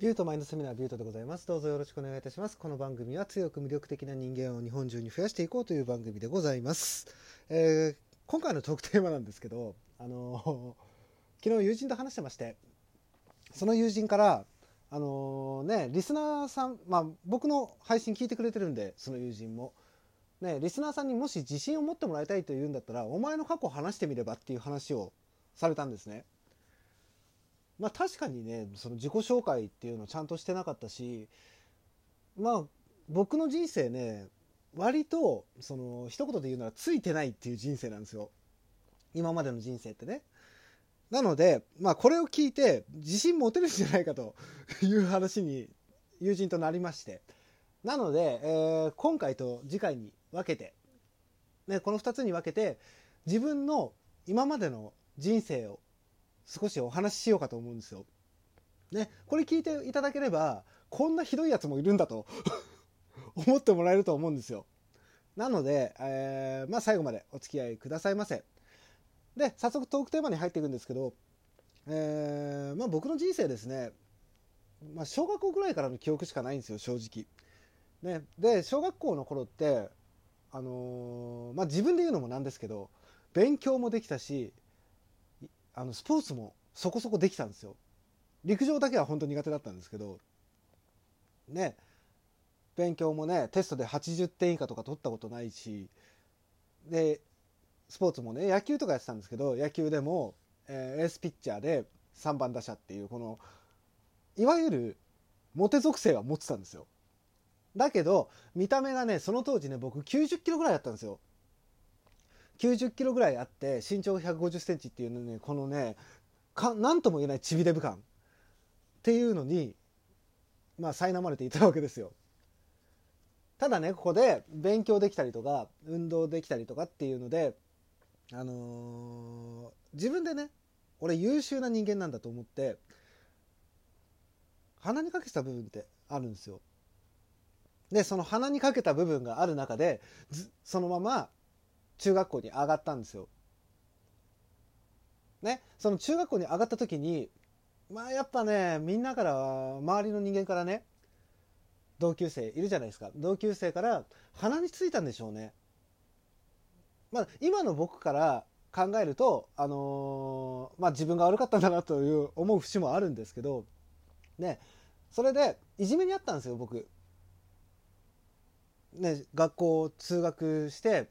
ビュートマインドセミナービュートでございます。どうぞよろしくお願いいたします。この番組は強く魅力的な人間を日本中に増やしていこうという番組でございます。えー今回のトークテーマなんですけど、あのー昨日友人と話してまして、その友人から、あのーね、リスナーさん、まあ僕の配信聞いてくれてるんで、その友人も。ね、リスナーさんにもし自信を持ってもらいたいというんだったら、お前の過去を話してみればっていう話をされたんですね。まあ確かにねその自己紹介っていうのをちゃんとしてなかったしまあ僕の人生ね割とその一言で言うならついてないっていう人生なんですよ。今までの人生ってね。なのでまあこれを聞いて自信持てるんじゃないかという話に友人となりまして。なので、えー今回と次回に分けて、ね、この2つに分けて自分の今までの人生を少しお話ししようかと思うんですよ。ね、これ聞いていただければこんなひどいやつもいるんだと 思ってもらえると思うんですよ。なので、えーまあ、最後までお付き合いくださいませ。で早速トークテーマに入っていくんですけど、えーまあ、僕の人生ですね、まあ、小学校ぐらいからの記憶しかないんですよ正直。ね、で小学校の頃って、あのーまあ、自分で言うのもなんですけど勉強もできたしあのスポーツもそこそこできたんですよ。陸上だけは本当苦手だったんですけどね。勉強もねテストで80点以下とか取ったことないしでスポーツもね野球とかやってたんですけど野球でも、えーエースピッチャーで3番打者っていうこのいわゆるモテ属性は持ってたんですよ。だけど見た目がねその当時ね僕90キロぐらいあったんですよ。90キロぐらいあって身長150センチっていうのねこのねか何とも言えないちびデブ感っていうのにまあ苛まれていたわけですよ。ただねここで勉強できたりとか運動できたりとかっていうのであのー自分でね俺優秀な人間なんだと思って鼻にかけた部分ってあるんですよ。でその鼻にかけた部分がある中でずそのまま中学校に上がったんですよ。ね、その中学校に上がった時にまあやっぱねみんなから周りの人間からね同級生いるじゃないですか同級生から鼻についたんでしょうね。まあ今の僕から考えるとあのーまあ自分が悪かったんだなという思う節もあるんですけどね？それでいじめにあったんですよ僕。ね、学校通学して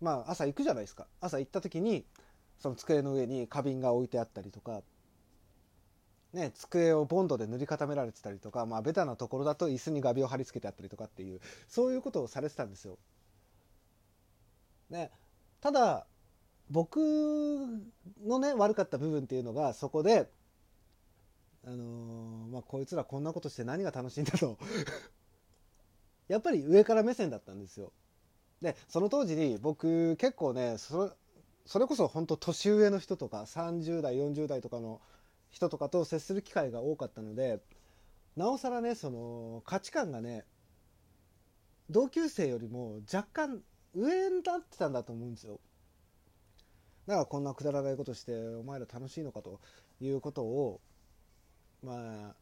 まあ朝行くじゃないですか朝行った時にその机の上に花瓶が置いてあったりとか、ね、机をボンドで塗り固められてたりとか、まあ、ベタなところだと椅子に画鋲を貼り付けてあったりとかっていうそういうことをされてたんですよ。ね、ただ僕のね悪かった部分っていうのがそこで、あのーまあ、こいつらこんなことして何が楽しいんだと やっぱり上から目線だったんですよ。でその当時に僕結構ねそれそれこそ本当年上の人とか30代40代とかの人とかと接する機会が多かったのでなおさらねその価値観がね同級生よりも若干上になってたんだと思うんですよ。だからこんなくだらないことしてお前ら楽しいのかということをまあ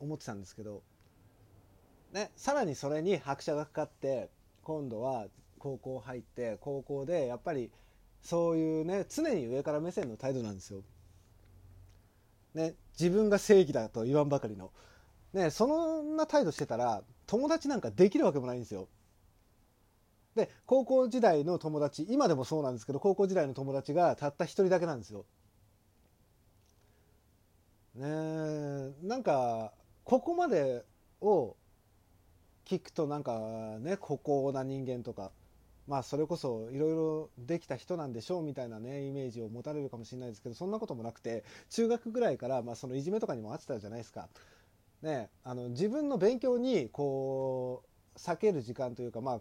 思ってたんですけどね、さらにそれに拍車がかかって今度は高校入って高校でやっぱりそういうね常に上から目線の態度なんですよ。ね、自分が正義だと言わんばかりの、ね、そんな態度してたら友達なんかできるわけもないんですよ。で高校時代の友達今でもそうなんですけど高校時代の友達がたった一人だけなんですよ。ねなんかここまでを聞くとなんかね孤高な人間とかまあそれこそいろいろできた人なんでしょうみたいなねイメージを持たれるかもしれないですけどそんなこともなくて中学ぐらいからまあそのいじめとかにもあってたじゃないですか。ね、あの自分の勉強にこう避ける時間というかまあ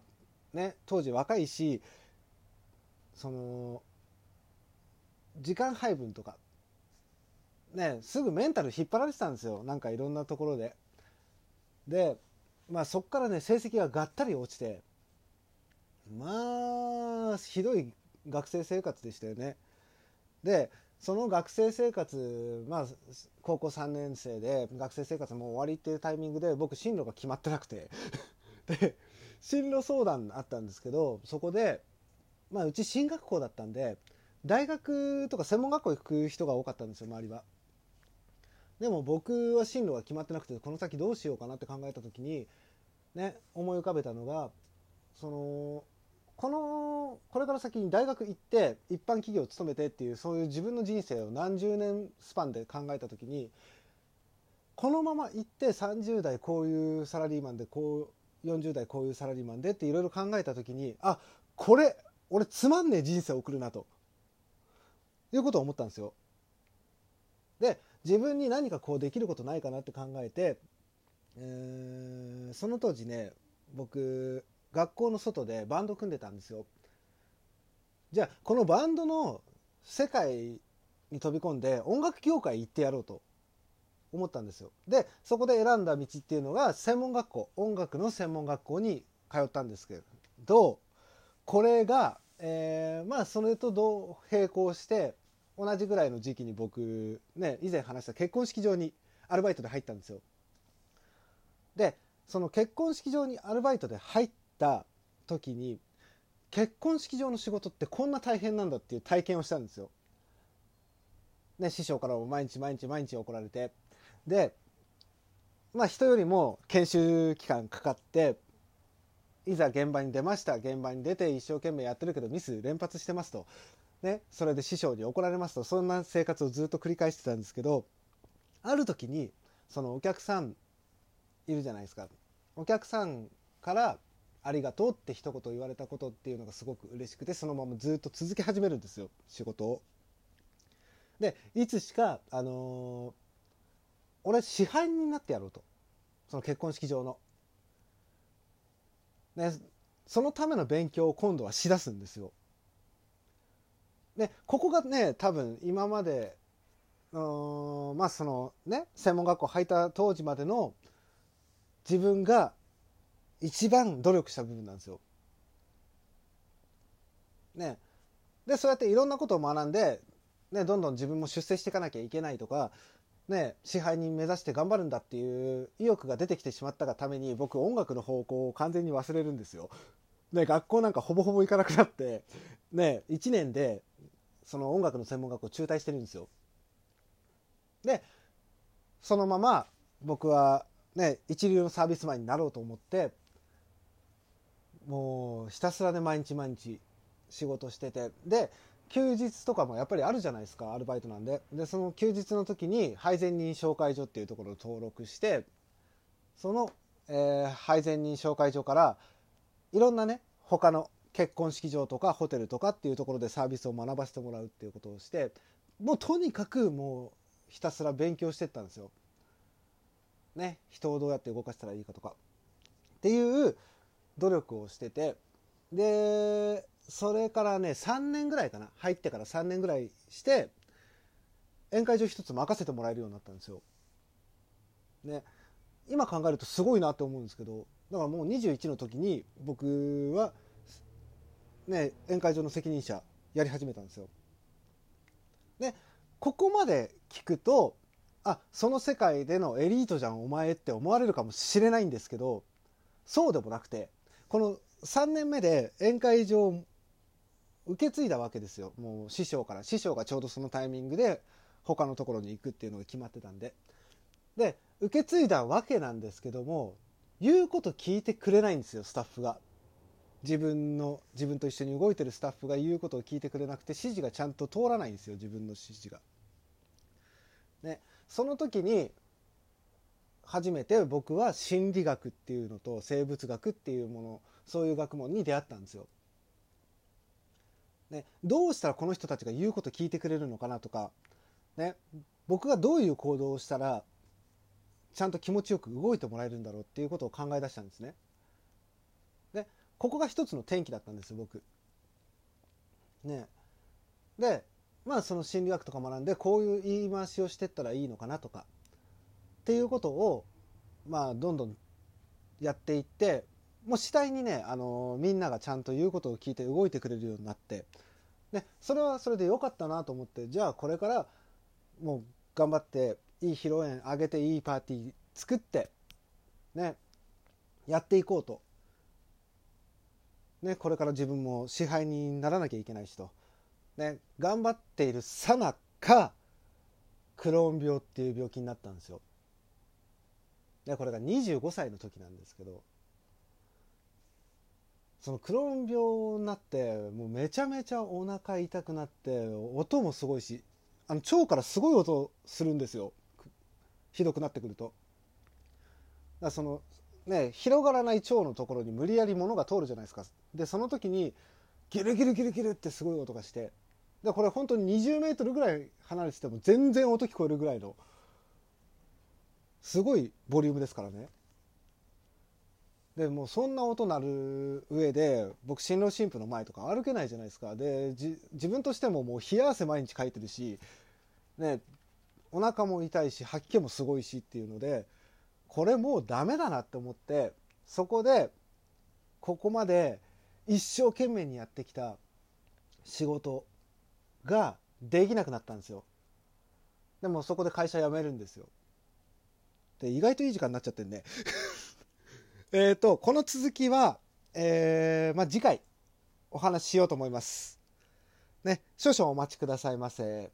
ね当時若いしその時間配分とかねすぐメンタル引っ張られてたんですよなんかいろんなところで。でまあそこからね成績ががったり落ちてまあひどい学生生活でしたよね。でその学生生活まあ高校3年生で学生生活もう終わりっていうタイミングで僕進路が決まってなくてで進路相談あったんですけどそこでまあうち進学校だったんで大学とか専門学校行く人が多かったんですよ周りは。でも僕は進路が決まってなくてこの先どうしようかなって考えた時にね思い浮かべたのがそのこのこれから先に大学行って一般企業を勤めてっていうそういう自分の人生を何十年スパンで考えた時にこのまま行って30代こういうサラリーマンでこう40代こういうサラリーマンでっていろいろ考えた時にあこれ俺つまんねえ人生を送るなということを思ったんですよ。で自分に何かこうできることないかなって考えて、えー、その当時ね僕学校の外でバンド組んでたんですよ。じゃあこのバンドの世界に飛び込んで音楽業界行ってやろうと思ったんですよ。でそこで選んだ道っていうのが専門学校音楽の専門学校に通ったんですけどこれが、えー、まあそれと同並行して同じぐらいの時期に僕ね以前話した結婚式場にアルバイトで入ったんですよ。でその結婚式場にアルバイトで入った時に結婚式場の仕事ってこんな大変なんだっていう体験をしたんですよ。ね、師匠からも毎日毎日毎日怒られて。でまあ人よりも研修期間かかっていざ現場に出ました現場に出て一生懸命やってるけどミス連発してますと、ね、それで師匠に怒られますとそんな生活をずっと繰り返してたんですけどある時にそのお客さんいるじゃないですかお客さんからありがとうって一言言われたことっていうのがすごく嬉しくてそのままずっと続け始めるんですよ仕事を。でいつしか、あのー、俺支配人になってやろうとその結婚式場の。ね、そのための勉強を今度はしだすんですよ。でここがね多分今までうんまあそのね専門学校入った当時までの自分が一番努力した部分なんですよ。ね。でそうやっていろんなことを学んで、ね、どんどん自分も出世していかなきゃいけないとか、ね、支配人目指して頑張るんだっていう意欲が出てきてしまったがために僕音楽の方向を完全に忘れるんですよ。ね、学校なんかほぼほぼ行かなくなって、ね、1年でその音楽の専門学校中退してるんですよ。でそのまま僕はね、一流のサービスマンになろうと思ってもうひたすらで毎日毎日仕事しててで休日とかもやっぱりあるじゃないですかアルバイトなんででその休日の時に配膳人紹介所っていうところを登録してその、えー、配膳人紹介所からいろんなね他の結婚式場とかホテルとかっていうところでサービスを学ばせてもらうっていうことをしてもうとにかくもうひたすら勉強してったんですよ。ね、人をどうやって動かしたらいいかとかっていう努力をしててでそれからね3年ぐらいかな入ってから3年ぐらいして宴会場一つ任せてもらえるようになったんですよ。ね、今考えるとすごいなって思うんですけどだからもう21の時に僕は、ね、宴会場の責任者やり始めたんですよ。でここまで聞くとあその世界でのエリートじゃんお前って思われるかもしれないんですけどそうでもなくてこの3年目で宴会場を受け継いだわけですよ。もう師匠から師匠がちょうどそのタイミングで他のところに行くっていうのが決まってたんで。で受け継いだわけなんですけども言うこと聞いてくれないんですよスタッフが。自分の自分と一緒に動いてるスタッフが言うことを聞いてくれなくて指示がちゃんと通らないんですよ自分の指示が。ね、その時に初めて僕は心理学っていうのと生物学っていうものそういう学問に出会ったんですよ。ね、どうしたらこの人たちが言うこと聞いてくれるのかなとか、ね、僕がどういう行動をしたらちゃんと気持ちよく動いてもらえるんだろうっていうことを考え出したんですね。ここが一つの転機だったんですよ僕。ね、でまあその心理学とか学んでこういう言い回しをしてったらいいのかなとかっていうことをまあどんどんやっていってもう次第にねあのみんながちゃんと言うことを聞いて動いてくれるようになってでそれはそれで良かったなと思ってじゃあこれからもう頑張っていい披露宴あげていいパーティー作ってね。やっていこうと、ね、これから自分も支配にならなきゃいけないしと、ね、頑張っているさなかクローン病っていう病気になったんですよ。でこれが25歳の時なんですけどそのクローン病になってもうめちゃめちゃお腹痛くなって音もすごいしあの腸からすごい音するんですよひどくなってくると。だそのね広がらない腸のところに無理やり物が通るじゃないですか。でその時にギルギルギルギルってすごい音がしてでこれ本当に20メートルぐらい離れてても全然音聞こえるぐらいのすごいボリュームですからね。でもうそんな音鳴る上で僕新郎新婦の前とか歩けないじゃないですかで自分としてももう冷や汗毎日かいてるし、ね、お腹も痛いし吐き気もすごいしっていうのでこれもうダメだなって思ってそこでここまで一生懸命にやってきた仕事ができなくなったんですよ。でもそこで会社辞めるんですよ。で意外といい時間になっちゃってんね。えっとこの続きは、えーまあ、次回お話ししようと思います。ね少々お待ちくださいませ。